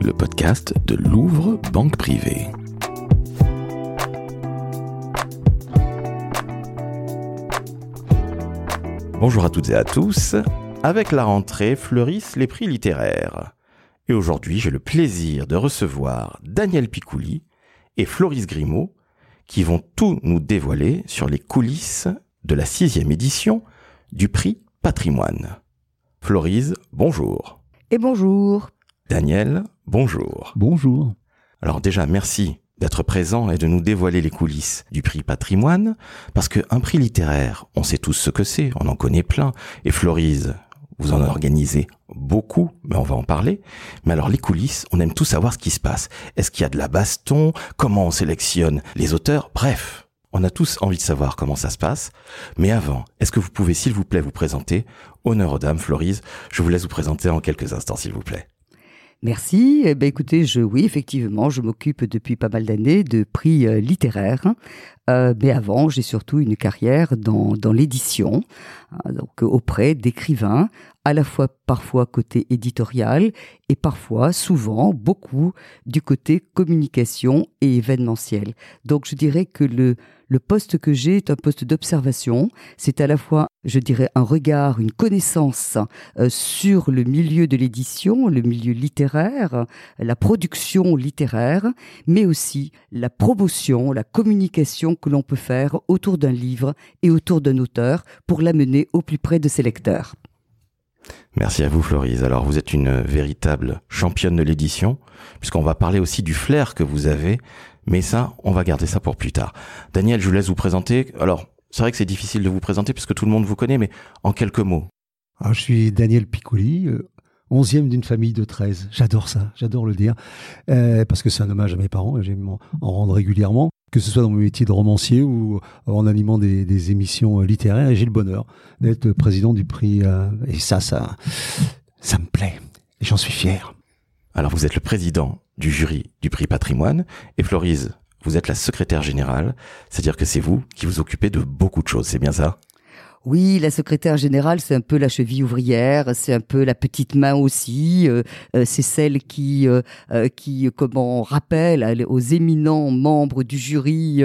Le podcast de Louvre Banque Privée. Bonjour à toutes et à tous. Avec la rentrée fleurissent les prix littéraires. Et aujourd'hui, j'ai le plaisir de recevoir Daniel Picouli et Floris Grimaud qui vont tout nous dévoiler sur les coulisses de la sixième édition du prix Patrimoine. Florise, bonjour. Et bonjour. Daniel, bonjour. Bonjour. Alors déjà, merci d'être présent et de nous dévoiler les coulisses du prix patrimoine, parce qu'un prix littéraire, on sait tous ce que c'est, on en connaît plein, et Florise, vous en organisez beaucoup, mais on va en parler. Mais alors les coulisses, on aime tous savoir ce qui se passe. Est-ce qu'il y a de la baston? Comment on sélectionne les auteurs? Bref, on a tous envie de savoir comment ça se passe. Mais avant, est-ce que vous pouvez, s'il vous plaît, vous présenter Honneur aux dames, Florise? Je vous laisse vous présenter en quelques instants, s'il vous plaît. Merci. Eh ben, écoutez, je, oui, effectivement, je m'occupe depuis pas mal d'années de prix euh, littéraires. Euh, mais avant, j'ai surtout une carrière dans, l'édition, hein, donc auprès d'écrivains, à la fois parfois côté éditorial et parfois, souvent, beaucoup du côté communication et événementiel. Donc, je dirais que le, poste que j'ai est un poste d'observation. C'est à la fois, je dirais, un regard, une connaissance euh, sur le milieu de l'édition, le milieu littéraire, la production littéraire, mais aussi la promotion, la communication que l'on peut faire autour d'un livre et autour d'un auteur pour l'amener au plus près de ses lecteurs. Merci à vous, Florise. Alors, vous êtes une véritable championne de l'édition, puisqu'on va parler aussi du flair que vous avez mais ça, on va garder ça pour plus tard. Daniel, je vous laisse vous présenter. Alors, c'est vrai que c'est difficile de vous présenter puisque tout le monde vous connaît, mais en quelques mots. Alors, je suis Daniel Piccoli, euh, onzième d'une famille de 13. J'adore ça, j'adore le dire, euh, parce que c'est un hommage à mes parents et j'aime en rendre régulièrement, que ce soit dans mon métier de romancier ou en animant des, émissions littéraires. Et j'ai le bonheur d'être président du prix. Euh, et ça, ça, ça me plaît. Et j'en suis fier. Alors, vous êtes le président du jury du prix patrimoine. Et Florise, vous êtes la secrétaire générale, c'est-à-dire que c'est vous qui vous occupez de beaucoup de choses, c'est bien ça? Oui, la secrétaire générale, c'est un peu la cheville ouvrière, c'est un peu la petite main aussi. Euh, euh, c'est celle qui, euh, qui, comment, rappelle aux éminents membres du jury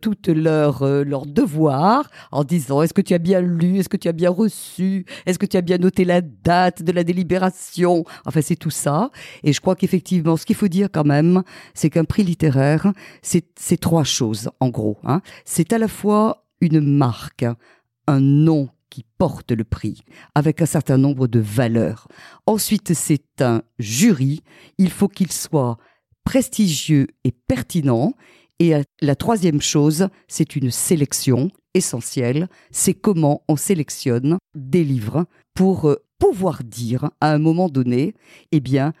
toutes leurs leurs devoirs en disant est-ce que tu as bien lu, est-ce que tu as bien reçu, est-ce que tu as bien noté la date de la délibération? Enfin, c'est tout ça. Et je crois qu'effectivement, ce qu'il faut dire quand même, c'est qu'un prix littéraire, c'est trois choses en gros. Hein. C'est à la fois une marque un nom qui porte le prix, avec un certain nombre de valeurs. Ensuite, c'est un jury. Il faut qu'il soit prestigieux et pertinent. Et la troisième chose, c'est une sélection essentielle. C'est comment on sélectionne des livres pour euh, pouvoir dire à un moment donné, eh bien,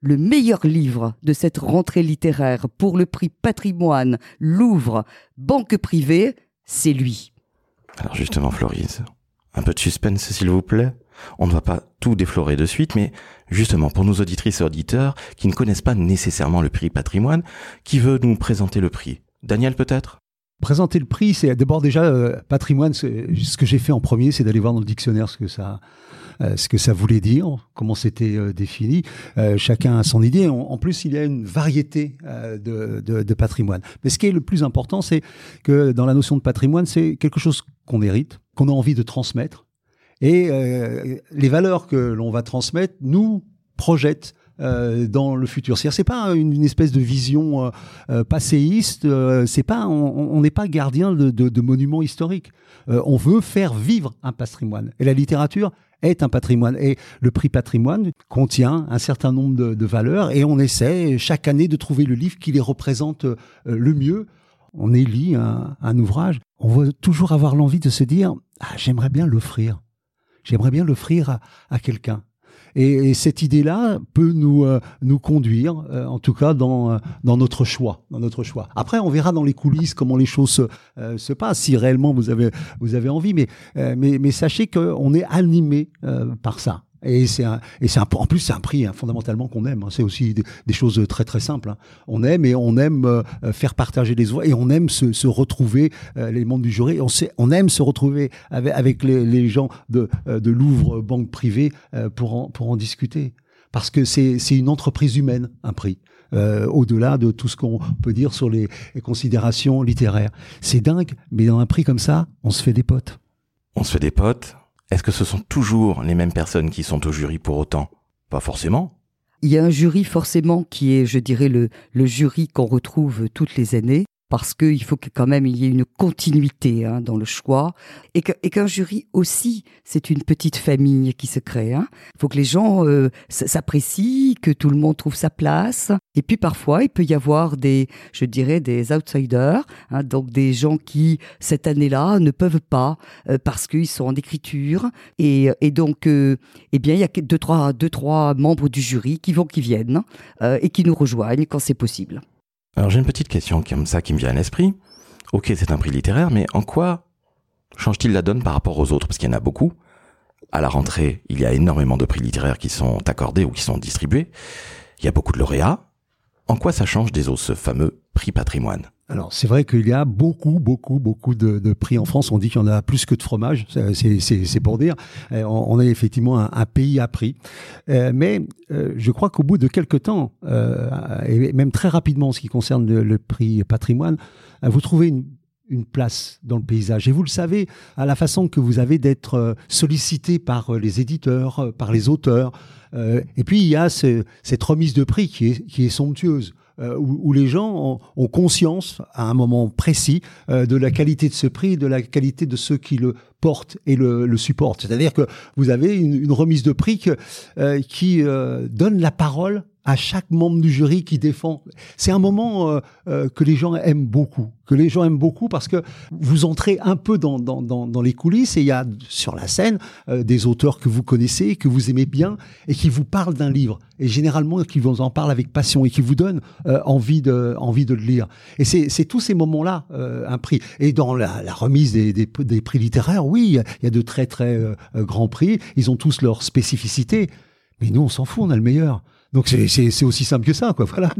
le meilleur livre de cette rentrée littéraire pour le prix patrimoine Louvre Banque privée, c'est lui. Alors justement, Florise, un peu de suspense s'il vous plaît. On ne va pas tout déflorer de suite, mais justement pour nos auditrices et auditeurs qui ne connaissent pas nécessairement le prix patrimoine, qui veut nous présenter le prix? Daniel peut-être? Présenter le prix, c'est d'abord déjà euh, patrimoine. Ce que j'ai fait en premier, c'est d'aller voir dans le dictionnaire ce que ça, euh, voulait dire, comment c'était euh, défini. chacun a son idée. En, plus, il y a une variété de, patrimoine. Mais ce qui est le plus important, c'est que dans la notion de patrimoine, c'est quelque chose qu'on hérite, qu'on a envie de transmettre, et les valeurs que l'on va transmettre nous projettent euh, dans le futur. C'est-à-dire, c'est pas une, espèce de vision euh, euh passéiste. Euh, c'est pas, on n'est pas gardien de, monuments historiques. on veut faire vivre un patrimoine. Et la littérature est un patrimoine. Et le prix patrimoine contient un certain nombre de valeurs et on essaie chaque année de trouver le livre qui les représente le mieux. On élit un, un ouvrage. On va toujours avoir l'envie de se dire, ah, j'aimerais bien l'offrir. J'aimerais bien l'offrir à, à quelqu'un. Et, cette idée-là peut nous euh, nous conduire, euh, en tout cas dans euh, dans notre choix, dans notre choix. Après, on verra dans les coulisses comment les choses se, se passent, si réellement vous avez vous avez envie. Mais mais mais sachez qu'on est animé par ça. Et c'est et c'est en plus c'est un prix hein, fondamentalement qu'on aime. Hein. C'est aussi des, choses très très simples. Hein. On aime et on aime euh, faire partager les voix et on aime se, retrouver euh, les membres du jury. On aime se retrouver avec, les, gens de euh, de Louvre banque privée pour en pour en discuter. Parce que c'est c'est une entreprise humaine un prix. au-delà de tout ce qu'on peut dire sur les considérations littéraires. C'est dingue, mais dans un prix comme ça, on se fait des potes. On se fait des potes, est-ce que ce sont toujours les mêmes personnes qui sont au jury pour autant? Pas forcément. Il y a un jury forcément qui est, je dirais, le, jury qu'on retrouve toutes les années parce qu'il faut que quand même il y ait une continuité hein, dans le choix et qu'un jury aussi c'est une petite famille qui se crée. Hein. Il faut que les gens euh, s'apprécient, que tout le monde trouve sa place. Et puis parfois il peut y avoir des, je dirais, des outsiders, hein, donc des gens qui cette année-là ne peuvent pas euh, parce qu'ils sont en écriture et, et donc euh, eh bien il y a deux trois deux trois membres du jury qui vont qui viennent et qui nous rejoignent quand c'est possible. Alors j'ai une petite question comme ça qui me vient à l'esprit. Ok, c'est un prix littéraire, mais en quoi change-t-il la donne par rapport aux autres? Parce qu'il y en a beaucoup. À la rentrée, il y a énormément de prix littéraires qui sont accordés ou qui sont distribués. Il y a beaucoup de lauréats. En quoi ça change des autres, ce fameux prix patrimoine? Alors c'est vrai qu'il y a beaucoup, beaucoup, beaucoup de, prix en France. On dit qu'il y en a plus que de fromage, c'est pour dire. Euh, on, est effectivement un, pays à prix. Euh, mais euh, je crois qu'au bout de quelques temps, et même très rapidement en ce qui concerne le, prix patrimoine, vous trouvez une, une place dans le paysage. Et vous le savez, à la façon que vous avez d'être sollicité par les éditeurs, par les auteurs. et puis il y a cette remise de prix qui est, qui est somptueuse. Euh, où, les gens ont, conscience à un moment précis euh, de la qualité de ce prix, de la qualité de ceux qui le portent et le, supportent. C'est-à-dire que vous avez une, remise de prix euh, qui donne la parole à chaque membre du jury qui défend. C'est un moment euh, euh, que les gens aiment beaucoup, que les gens aiment beaucoup parce que vous entrez un peu dans, dans, dans, les coulisses et il y a sur la scène euh, des auteurs que vous connaissez, que vous aimez bien et qui vous parlent d'un livre et généralement qui vous en parlent avec passion et qui vous donnent envie de envie de le lire. Et c'est tous ces moments-là un prix. Et dans la, la remise des, des, des, prix littéraires, oui, il y a de très très grands prix. Ils ont tous leurs spécificités. Mais nous, on s'en fout, on a le meilleur. Donc c'est aussi simple que ça, quoi. Voilà,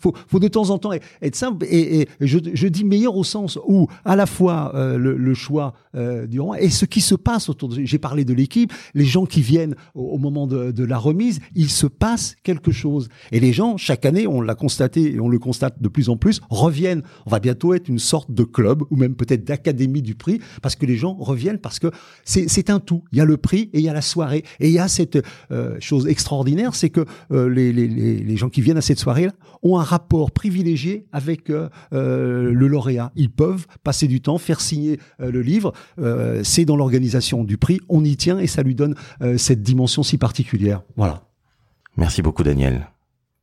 faut, faut de temps en temps être simple. Et, je, dis meilleur au sens où à la fois euh, le, choix euh, du roi et ce qui se passe autour de. J'ai parlé de l'équipe, les gens qui viennent au, moment de, de, la remise, il se passe quelque chose. Et les gens, chaque année, on l'a constaté et on le constate de plus en plus, reviennent. On va bientôt être une sorte de club ou même peut-être d'académie du prix parce que les gens reviennent parce que c'est un tout. Il y a le prix et il y a la soirée et il y a cette euh, chose extraordinaire, c'est que les, gens qui viennent à cette soirée-là ont un rapport privilégié avec euh, euh, le lauréat. Ils peuvent passer du temps, faire signer euh, le livre. c'est dans l'organisation du prix. On y tient et ça lui donne cette dimension si particulière. Voilà. Merci beaucoup, Daniel.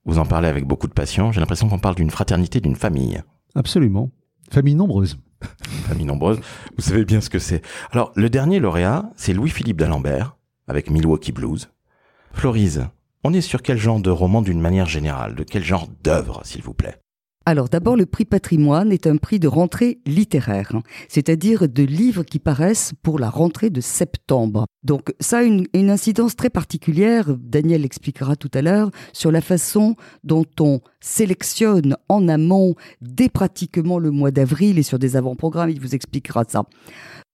Vous en parlez avec beaucoup de passion. J'ai l'impression qu'on parle d'une fraternité, d'une famille. Absolument. Famille nombreuse. famille nombreuse. Vous savez bien ce que c'est. Alors, le dernier lauréat, c'est Louis-Philippe d'Alembert, avec Milwaukee Blues. Florise, on est sur quel genre de roman d'une manière générale? De quel genre d'œuvre, s'il vous plaît? Alors d'abord, le prix patrimoine est un prix de rentrée littéraire, hein. c'est-à-dire de livres qui paraissent pour la rentrée de septembre. Donc ça a une, incidence très particulière, Daniel expliquera tout à l'heure, sur la façon dont on sélectionne en amont dès pratiquement le mois d'avril et sur des avant-programmes, il vous expliquera ça.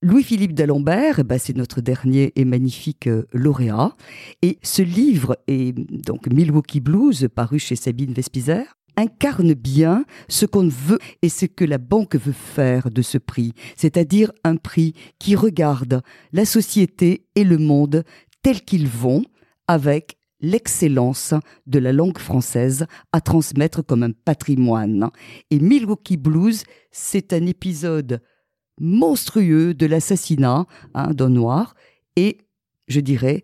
Louis-Philippe d'Alembert, ben, c'est notre dernier et magnifique euh, lauréat. Et ce livre est donc Milwaukee Blues, paru chez Sabine Vespizer, incarne bien ce qu'on veut et ce que la banque veut faire de ce prix, c'est-à-dire un prix qui regarde la société et le monde tels qu'ils vont avec l'excellence de la langue française à transmettre comme un patrimoine. Et Milwaukee Blues, c'est un épisode monstrueux de l'assassinat hein, d'un noir et, je dirais,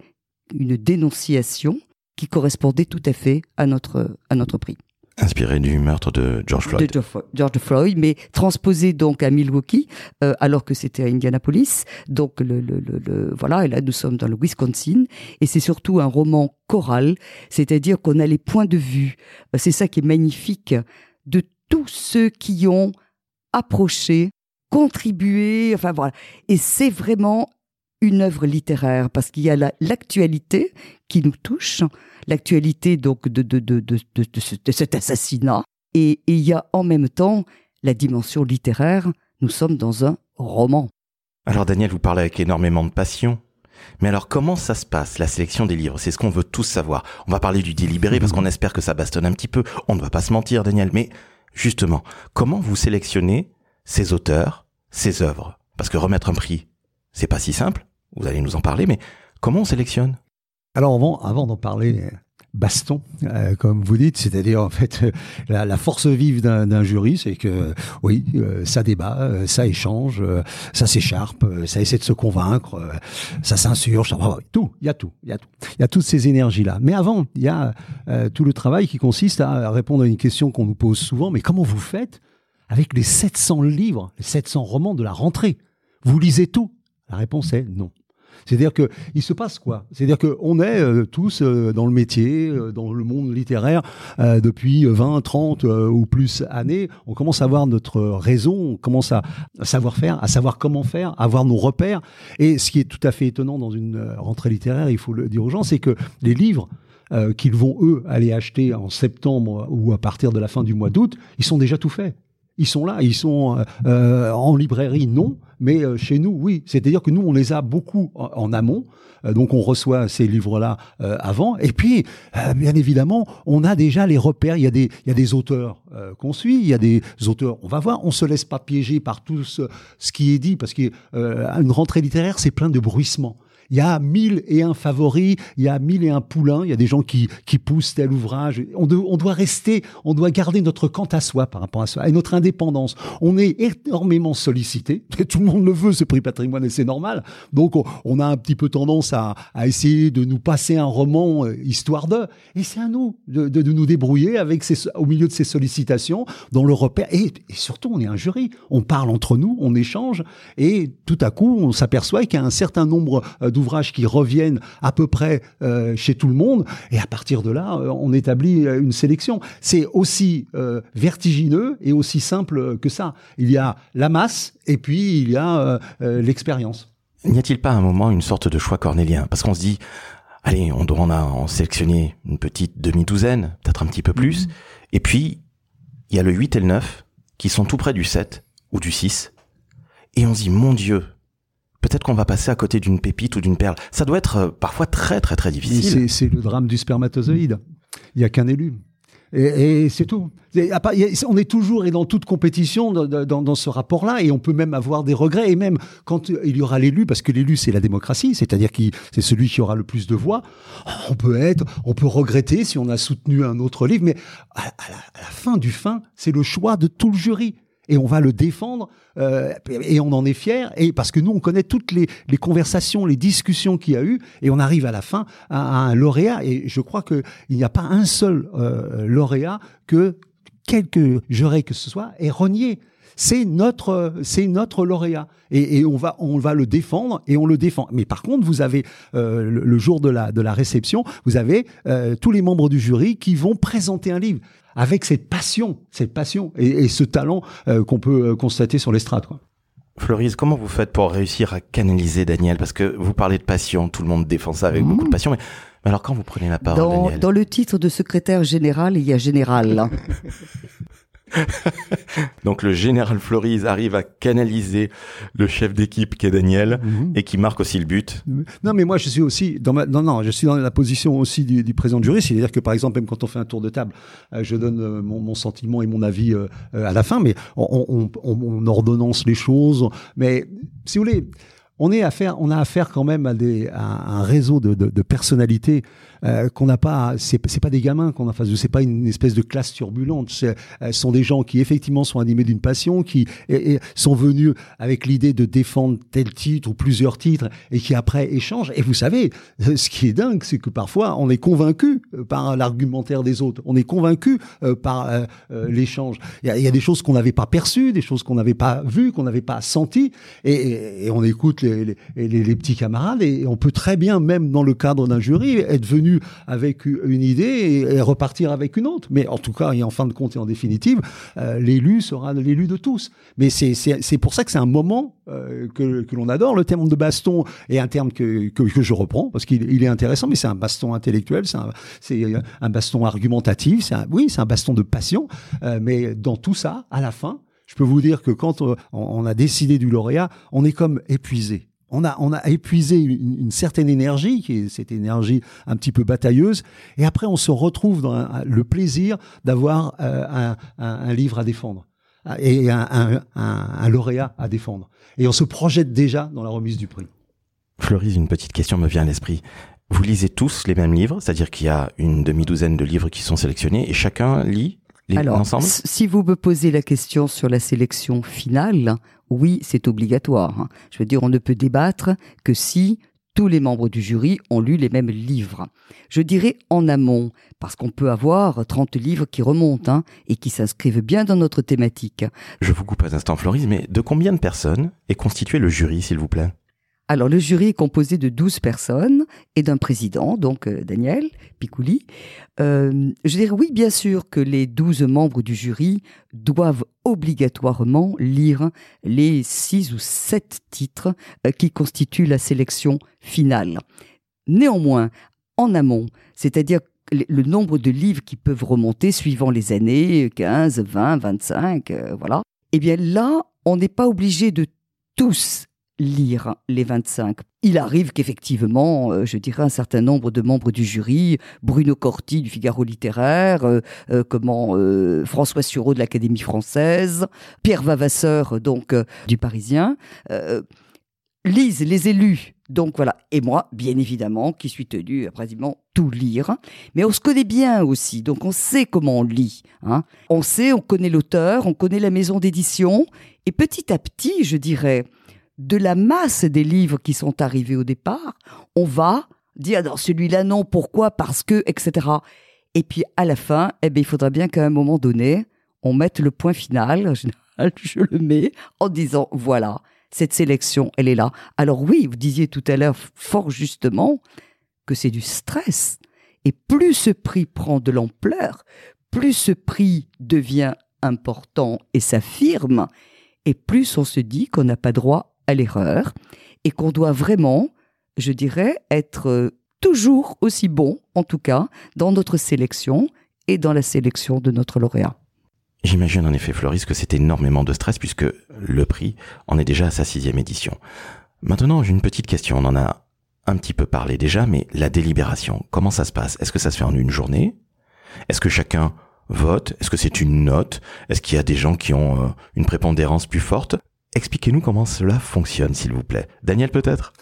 une dénonciation qui correspondait tout à fait à notre, à notre prix. Inspiré du meurtre de George Floyd. De George Floyd, mais transposé donc à Milwaukee, euh, alors que c'était à Indianapolis. Donc le, le, le, voilà, et là nous sommes dans le Wisconsin, et c'est surtout un roman choral, c'est-à-dire qu'on a les points de vue. C'est ça qui est magnifique de tous ceux qui ont approché contribuer, enfin voilà. Et c'est vraiment une œuvre littéraire parce qu'il y a l'actualité qui nous touche, l'actualité donc de, de, de, de, de cet assassinat, et il y a en même temps la dimension littéraire. Nous sommes dans un roman. Alors Daniel, vous parlez avec énormément de passion. Mais alors comment ça se passe, la sélection des livres? C'est ce qu'on veut tous savoir. On va parler du délibéré parce qu'on espère que ça bastonne un petit peu. On ne va pas se mentir, Daniel. Mais justement, comment vous sélectionnez ces auteurs, ces œuvres. Parce que remettre un prix, c'est pas si simple. Vous allez nous en parler, mais comment on sélectionne? Alors avant, d'en parler, baston, euh, comme vous dites, c'est-à-dire en fait la, la force vive d'un jury, c'est que oui, euh, ça débat, euh, ça échange, ça s'écharpe, ça essaie de se convaincre, ça s'insurge, tout, il y a tout, il y a tout, il y a toutes ces énergies là. Mais avant, il y a tout le travail qui consiste à répondre à une question qu'on nous pose souvent, mais comment vous faites avec les 700 livres, les 700 romans de la rentrée Vous lisez tout La réponse est non. C'est-à-dire que il se passe quoi? C'est-à-dire qu'on est euh, tous euh, dans le métier, euh, dans le monde littéraire depuis 20, 30 ou plus années. On commence à avoir notre raison, on commence à, savoir faire, à savoir comment faire, à avoir nos repères. Et ce qui est tout à fait étonnant dans une rentrée littéraire, il faut le dire aux gens, c'est que les livres qu'ils vont eux aller acheter en septembre ou à partir de la fin du mois d'août, ils sont déjà tout faits ils sont là, ils sont euh, euh, en librairie, non, mais euh, chez nous, oui. C'est-à-dire que nous, on les a beaucoup en, amont, donc on reçoit ces livres-là avant, et puis, bien évidemment, on a déjà les repères. Il y a des, il y a des auteurs qu'on suit, il y a des auteurs, on va voir, on se laisse pas piéger par tout ce, ce qui est dit, parce qu'une rentrée littéraire, c'est plein de bruissements il y a mille et un favoris, il y a mille et un poulains, il y a des gens qui, poussent tel ouvrage. On, doit rester, on doit garder notre quant à soi par rapport à soi, et notre indépendance. On est énormément sollicité, tout le monde le veut, ce prix patrimoine, et c'est normal. Donc on, a un petit peu tendance à, essayer de nous passer un roman euh, histoire de, et c'est à nous de, de, nous débrouiller avec au milieu de ces sollicitations, dans le repère, et, et surtout on est un jury, on parle entre nous, on échange, et tout à coup on s'aperçoit qu'il y a un certain nombre euh, ouvrages qui reviennent à peu près euh, chez tout le monde, et à partir de là, euh, on établit euh, une sélection. C'est aussi vertigineux et aussi simple que ça. Il y a la masse, et puis il y a l'expérience. N'y a-t-il pas un moment une sorte de choix cornélien? Parce qu'on se dit, allez, on doit en, en sélectionner une petite demi-douzaine, peut-être un petit peu plus, mhm. et puis il y a le 8 et le 9 qui sont tout près du 7 ou du 6, et on se dit, mon Dieu, peut-être qu'on va passer à côté d'une pépite ou d'une perle. Ça doit être euh, parfois très très très difficile. C'est le drame du spermatozoïde. Il n'y a qu'un élu. Et, c'est tout. on est toujours et dans toute compétition dans, ce rapport-là, et on peut même avoir des regrets. Et même quand il y aura l'élu, parce que l'élu c'est la démocratie, c'est-à-dire que c'est celui qui aura le plus de voix. On peut être, on peut regretter si on a soutenu un autre livre, mais à la fin du fin, c'est le choix de tout le jury et on va le défendre euh, et on en est fier et parce que nous on connaît toutes les, conversations, les discussions qu'il y a eu et on arrive à la fin à, un lauréat et je crois que il n'y a pas un seul euh, lauréat que quelque juré que ce soit ait renié c'est notre, c'est notre lauréat. Et, on va, on va le défendre et on le défend. Mais par contre, vous avez euh, le, jour de la, de la réception, vous avez tous les membres du jury qui vont présenter un livre avec cette passion, cette passion et, ce talent euh, qu'on peut constater sur l'estrade. Florise, comment vous faites pour réussir à canaliser Daniel? Parce que vous parlez de passion, tout le monde défend ça avec beaucoup de mmh. passion, mais, alors quand vous prenez la parole, dans, Daniel? Dans le titre de secrétaire général, il y a général. Donc le général Floris arrive à canaliser le chef d'équipe qui est Daniel mhm. et qui marque aussi le but. Non mais moi je suis aussi dans ma non non je suis dans la position aussi du, du président du jury, c'est-à-dire que par exemple même quand on fait un tour de table, euh, je donne euh, mon, mon, sentiment et mon avis euh, à la fin, mais on, on, on, on ordonnance les choses. Mais si vous voulez, on est affaire, on a affaire quand même à, des, à un réseau de, de, de personnalités euh, qu'on n'a pas. C'est, pas des gamins qu'on a face. C'est pas une espèce de classe turbulente. Ce euh, sont des gens qui effectivement sont animés d'une passion, qui sont venus avec l'idée de défendre tel titre ou plusieurs titres et qui après échangent. Et vous savez, ce qui est dingue, c'est que parfois on est convaincu euh, par l'argumentaire des autres. On est convaincu par l'échange. Il y a, des choses qu'on n'avait pas perçues, des choses qu'on n'avait pas vues, qu'on n'avait pas senties, et, et, on écoute les les, les, petits camarades et on peut très bien, même dans le cadre d'un jury, être venu avec une idée et, repartir avec une autre. Mais en tout cas, et en fin de compte et en définitive, euh, l'élu sera l'élu de tous. Mais c'est pour ça que c'est un moment euh, que, que l'on adore. Le terme de baston est un terme que, que, je reprends parce qu'il est intéressant, mais c'est un baston intellectuel, c'est un, un, baston argumentatif, c'est oui, c'est un baston de passion. Euh, mais dans tout ça, à la fin, je peux vous dire que quand euh, on, a décidé du lauréat, on est comme épuisé. On a, on a épuisé une, certaine énergie, qui est cette énergie un petit peu batailleuse, et après on se retrouve dans le plaisir d'avoir un, un livre à défendre et un, un, lauréat à défendre. Et on se projette déjà dans la remise du prix. Florise, une petite question me vient à l'esprit. Vous lisez tous les mêmes livres, c'est-à-dire qu'il y a une demi-douzaine de livres qui sont sélectionnés et chacun lit les Alors, ensemble si vous me posez la question sur la sélection finale, oui, c'est obligatoire. Je veux dire, on ne peut débattre que si tous les membres du jury ont lu les mêmes livres. Je dirais en amont, parce qu'on peut avoir 30 livres qui remontent hein, et qui s'inscrivent bien dans notre thématique. Je vous coupe un instant, Florise, mais de combien de personnes est constitué le jury, s'il vous plaît? Alors le jury est composé de 12 personnes et d'un président, donc euh, Daniel Picouli. Euh, je dirais oui, bien sûr que les 12 membres du jury doivent obligatoirement lire les 6 ou 7 titres euh, qui constituent la sélection finale. Néanmoins, en amont, c'est-à-dire le nombre de livres qui peuvent remonter suivant les années, 15, 20, 25, voilà. Eh bien là, on n'est pas obligé de tous lire les 25. Il arrive qu'effectivement, euh, je dirais, un certain nombre de membres du jury, Bruno Corti du Figaro littéraire, euh, euh, comment François Sureau de l'Académie française, Pierre Vavasseur donc du Parisien, lisent les élus. Donc voilà, et moi, bien évidemment, qui suis tenu à pratiquement tout lire, mais on se connaît bien aussi, donc on sait comment on lit. Hein. On sait, on connaît l'auteur, on connaît la maison d'édition, et petit à petit, je dirais, de la masse des livres qui sont arrivés au départ, on va dire dans celui-là non, pourquoi, parce que, etc. Et puis à la fin, eh bien, il faudra bien qu'à un moment donné, on mette le point final. je le mets en disant voilà, cette sélection, elle est là. Alors oui, vous disiez tout à l'heure fort justement que c'est du stress. Et plus ce prix prend de l'ampleur, plus ce prix devient important et s'affirme, et plus on se dit qu'on n'a pas droit à l'erreur et qu'on doit vraiment, je dirais, être euh, toujours aussi bon, en tout cas, dans notre sélection et dans la sélection de notre lauréat. J'imagine en effet, Floris, que c'est énormément de stress puisque le prix en est déjà à sa sixième édition. Maintenant, j'ai une petite question. On en a un petit peu parlé déjà, mais la délibération, comment ça se passe? Est-ce que ça se fait en une journée? Est-ce que chacun vote? Est-ce que c'est une note? Est-ce qu'il y a des gens qui ont euh, une prépondérance plus forte? Expliquez-nous comment cela fonctionne, s'il vous plaît. Daniel, peut-être?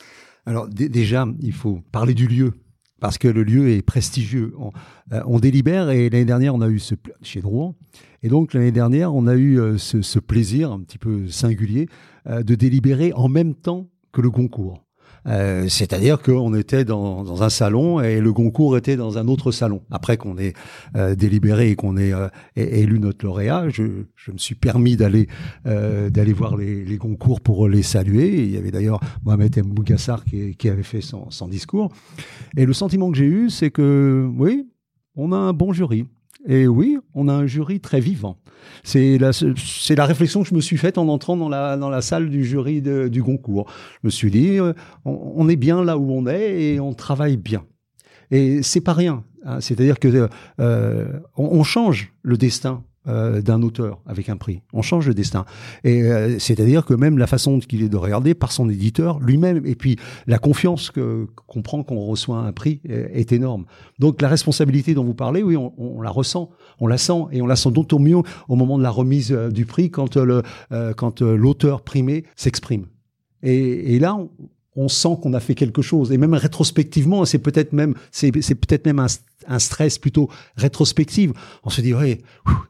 Alors déjà, il faut parler du lieu. Parce que le lieu est prestigieux. On, euh, délibère et l'année dernière, on a eu ce chez Drouan. Et donc l'année dernière, on a eu euh, ce, plaisir un petit peu singulier euh, de délibérer en même temps que le concours. Euh, c'est-à-dire qu'on était dans, un salon et le concours était dans un autre salon. Après qu'on ait euh, délibéré et qu'on ait euh, élu notre lauréat, je, me suis permis d'aller d'aller voir les, les, concours pour les saluer. il y avait d'ailleurs Mohamed M. Qui, avait fait son discours. Et le sentiment que j'ai eu, c'est que oui, on a un bon jury. Et oui, on a un jury très vivant. C'est la, réflexion que je me suis faite en entrant dans la, salle du jury du concours. Je me suis dit, euh, on, est bien là où on est et on travaille bien. Et c'est pas rien. Hein. C'est-à-dire que euh, on, change le destin euh, d'un auteur avec un prix. On change le destin. Et euh, c'est-à-dire que même la façon qu'il est de regarder par son éditeur lui-même, et puis la confiance que qu'on prend quand on reçoit un prix est, énorme. Donc la responsabilité dont vous parlez, oui, on, la ressent, on la sent, et on la sent d'autant mieux au moment de la remise euh, du prix quand le quand l'auteur primé s'exprime. Et, et, là, on sent qu'on a fait quelque chose. Et même rétrospectivement, c'est peut-être même, c'est, peut-être même un, stress plutôt rétrospectif. On se dit, oui,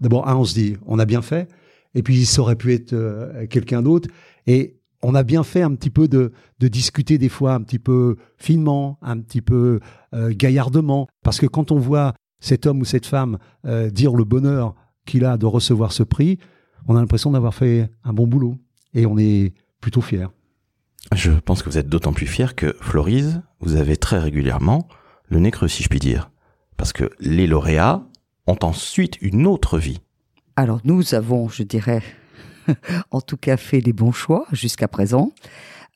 d'abord, on se dit, on a bien fait. Et puis, ça aurait pu être euh, quelqu'un d'autre. Et on a bien fait un petit peu de, discuter des fois un petit peu finement, un petit peu euh, gaillardement. Parce que quand on voit cet homme ou cette femme euh, dire le bonheur qu'il a de recevoir ce prix, on a l'impression d'avoir fait un bon boulot. Et on est plutôt fier. Je pense que vous êtes d'autant plus fier que, Florise, vous avez très régulièrement le nez creux, si je puis dire. Parce que les lauréats ont ensuite une autre vie. Alors nous avons, je dirais, en tout cas fait les bons choix jusqu'à présent,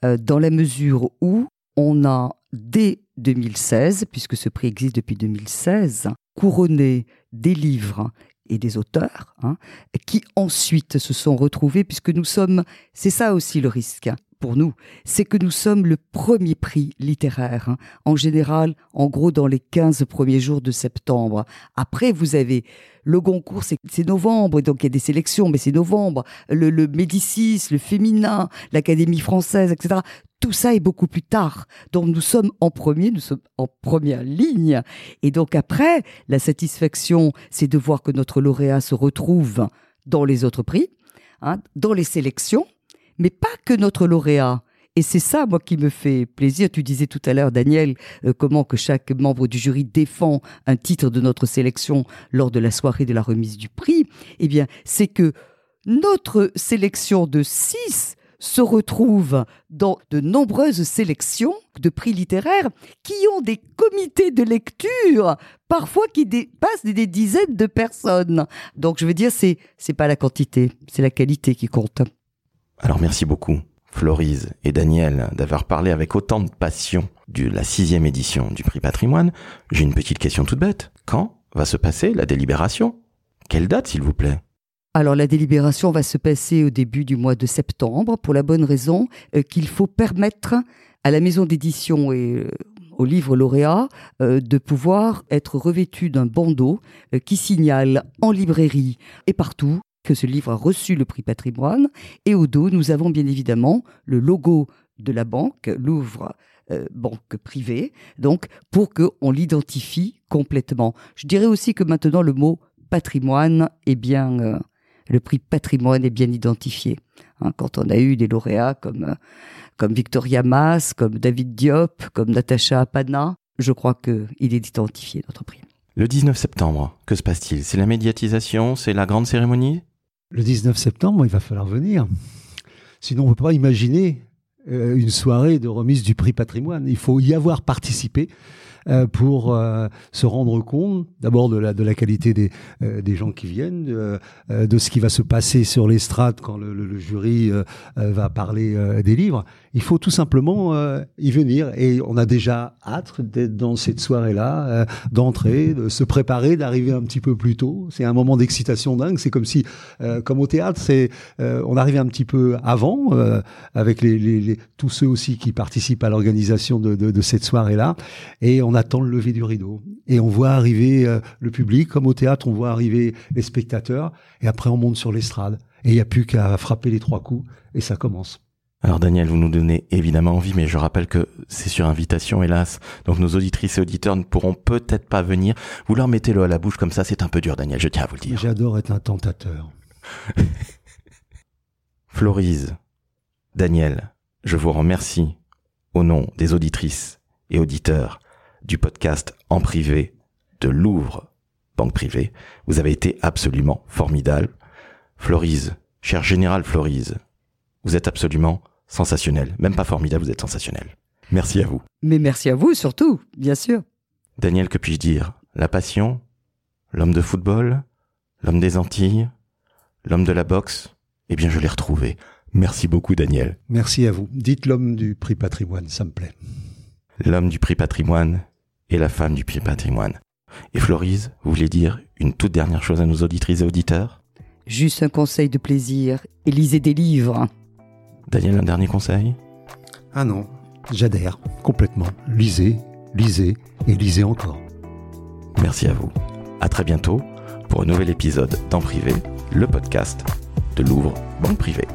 euh, dans la mesure où on a, dès 2016, puisque ce prix existe depuis 2016, couronné des livres et des auteurs, hein, qui ensuite se sont retrouvés, puisque nous sommes, c'est ça aussi le risque, pour nous, c'est que nous sommes le premier prix littéraire. Hein. En général, en gros, dans les 15 premiers jours de septembre. Après, vous avez le Goncourt, c'est novembre, donc il y a des sélections, mais c'est novembre. Le, Médicis, le Féminin, l'Académie française, etc. Tout ça est beaucoup plus tard. Donc nous sommes en premier, nous sommes en première ligne. Et donc après, la satisfaction, c'est de voir que notre lauréat se retrouve dans les autres prix, hein, dans les sélections mais pas que notre lauréat. Et c'est ça, moi, qui me fait plaisir. Tu disais tout à l'heure, Daniel, euh, comment que chaque membre du jury défend un titre de notre sélection lors de la soirée de la remise du prix. Eh bien, c'est que notre sélection de six se retrouve dans de nombreuses sélections de prix littéraires qui ont des comités de lecture, parfois qui dépassent des dizaines de personnes. Donc, je veux dire, c'est, c'est pas la quantité, c'est la qualité qui compte. Alors merci beaucoup, Florise et Daniel, d'avoir parlé avec autant de passion de la sixième édition du prix patrimoine. J'ai une petite question toute bête. Quand va se passer la délibération? Quelle date, s'il vous plaît? Alors la délibération va se passer au début du mois de septembre pour la bonne raison euh, qu'il faut permettre à la maison d'édition et euh, au livre lauréat euh, de pouvoir être revêtu d'un bandeau qui signale en librairie et partout que ce livre a reçu le prix patrimoine. Et au dos, nous avons bien évidemment le logo de la banque, Louvre euh, Banque Privée, donc pour qu'on l'identifie complètement. Je dirais aussi que maintenant le mot patrimoine est bien, euh, le prix patrimoine est bien identifié. Hein, quand on a eu des lauréats comme, euh, comme Victoria Mass, comme David Diop, comme Natacha Apana, je crois qu'il est identifié notre prix. Le 19 septembre, que se passe-t-il? C'est la médiatisation? C'est la grande cérémonie? Le 19 septembre, il va falloir venir. Sinon, on ne peut pas imaginer euh, une soirée de remise du prix patrimoine. Il faut y avoir participé. Euh, pour euh, se rendre compte d'abord de la, de la qualité des, euh, des gens qui viennent, de, ce qui va se passer sur l'estrade quand le, jury va parler des livres. Il faut tout simplement y venir et on a déjà hâte d'être dans cette soirée-là, d'entrer, de se préparer, d'arriver un petit peu plus tôt. C'est un moment d'excitation dingue. C'est comme si, comme au théâtre, c'est on arrivait un petit peu avant avec les, les, tous ceux aussi qui participent à l'organisation de, de, cette soirée-là et on attend le lever du rideau et on voit arriver euh, le public, comme au théâtre, on voit arriver les spectateurs et après on monte sur l'estrade et il n'y a plus qu'à frapper les trois coups et ça commence. Alors Daniel, vous nous donnez évidemment envie, mais je rappelle que c'est sur invitation, hélas. Donc nos auditrices et auditeurs ne pourront peut-être pas venir. Vous leur mettez le à la bouche comme ça, c'est un peu dur, Daniel, je tiens à vous le dire. J'adore être un tentateur. Florise, Daniel, je vous remercie au nom des auditrices et auditeurs du podcast en privé de Louvre, banque privée. Vous avez été absolument formidable. Florise, cher général Florise, vous êtes absolument sensationnel. Même pas formidable, vous êtes sensationnel. Merci à vous. Mais merci à vous surtout, bien sûr. Daniel, que puis-je dire? La passion L'homme de football L'homme des Antilles L'homme de la boxe Eh bien, je l'ai retrouvé. Merci beaucoup, Daniel. Merci à vous. Dites l'homme du prix patrimoine, ça me plaît. L'homme du prix patrimoine, et la femme du patrimoine. Et Florise, vous voulez dire une toute dernière chose à nos auditrices et auditeurs? Juste un conseil de plaisir, et lisez des livres. Daniel, un dernier conseil? Ah non, j'adhère complètement. Lisez, lisez et lisez encore. Merci à vous. À très bientôt pour un nouvel épisode d'En Privé, le podcast de Louvre Banque Privée.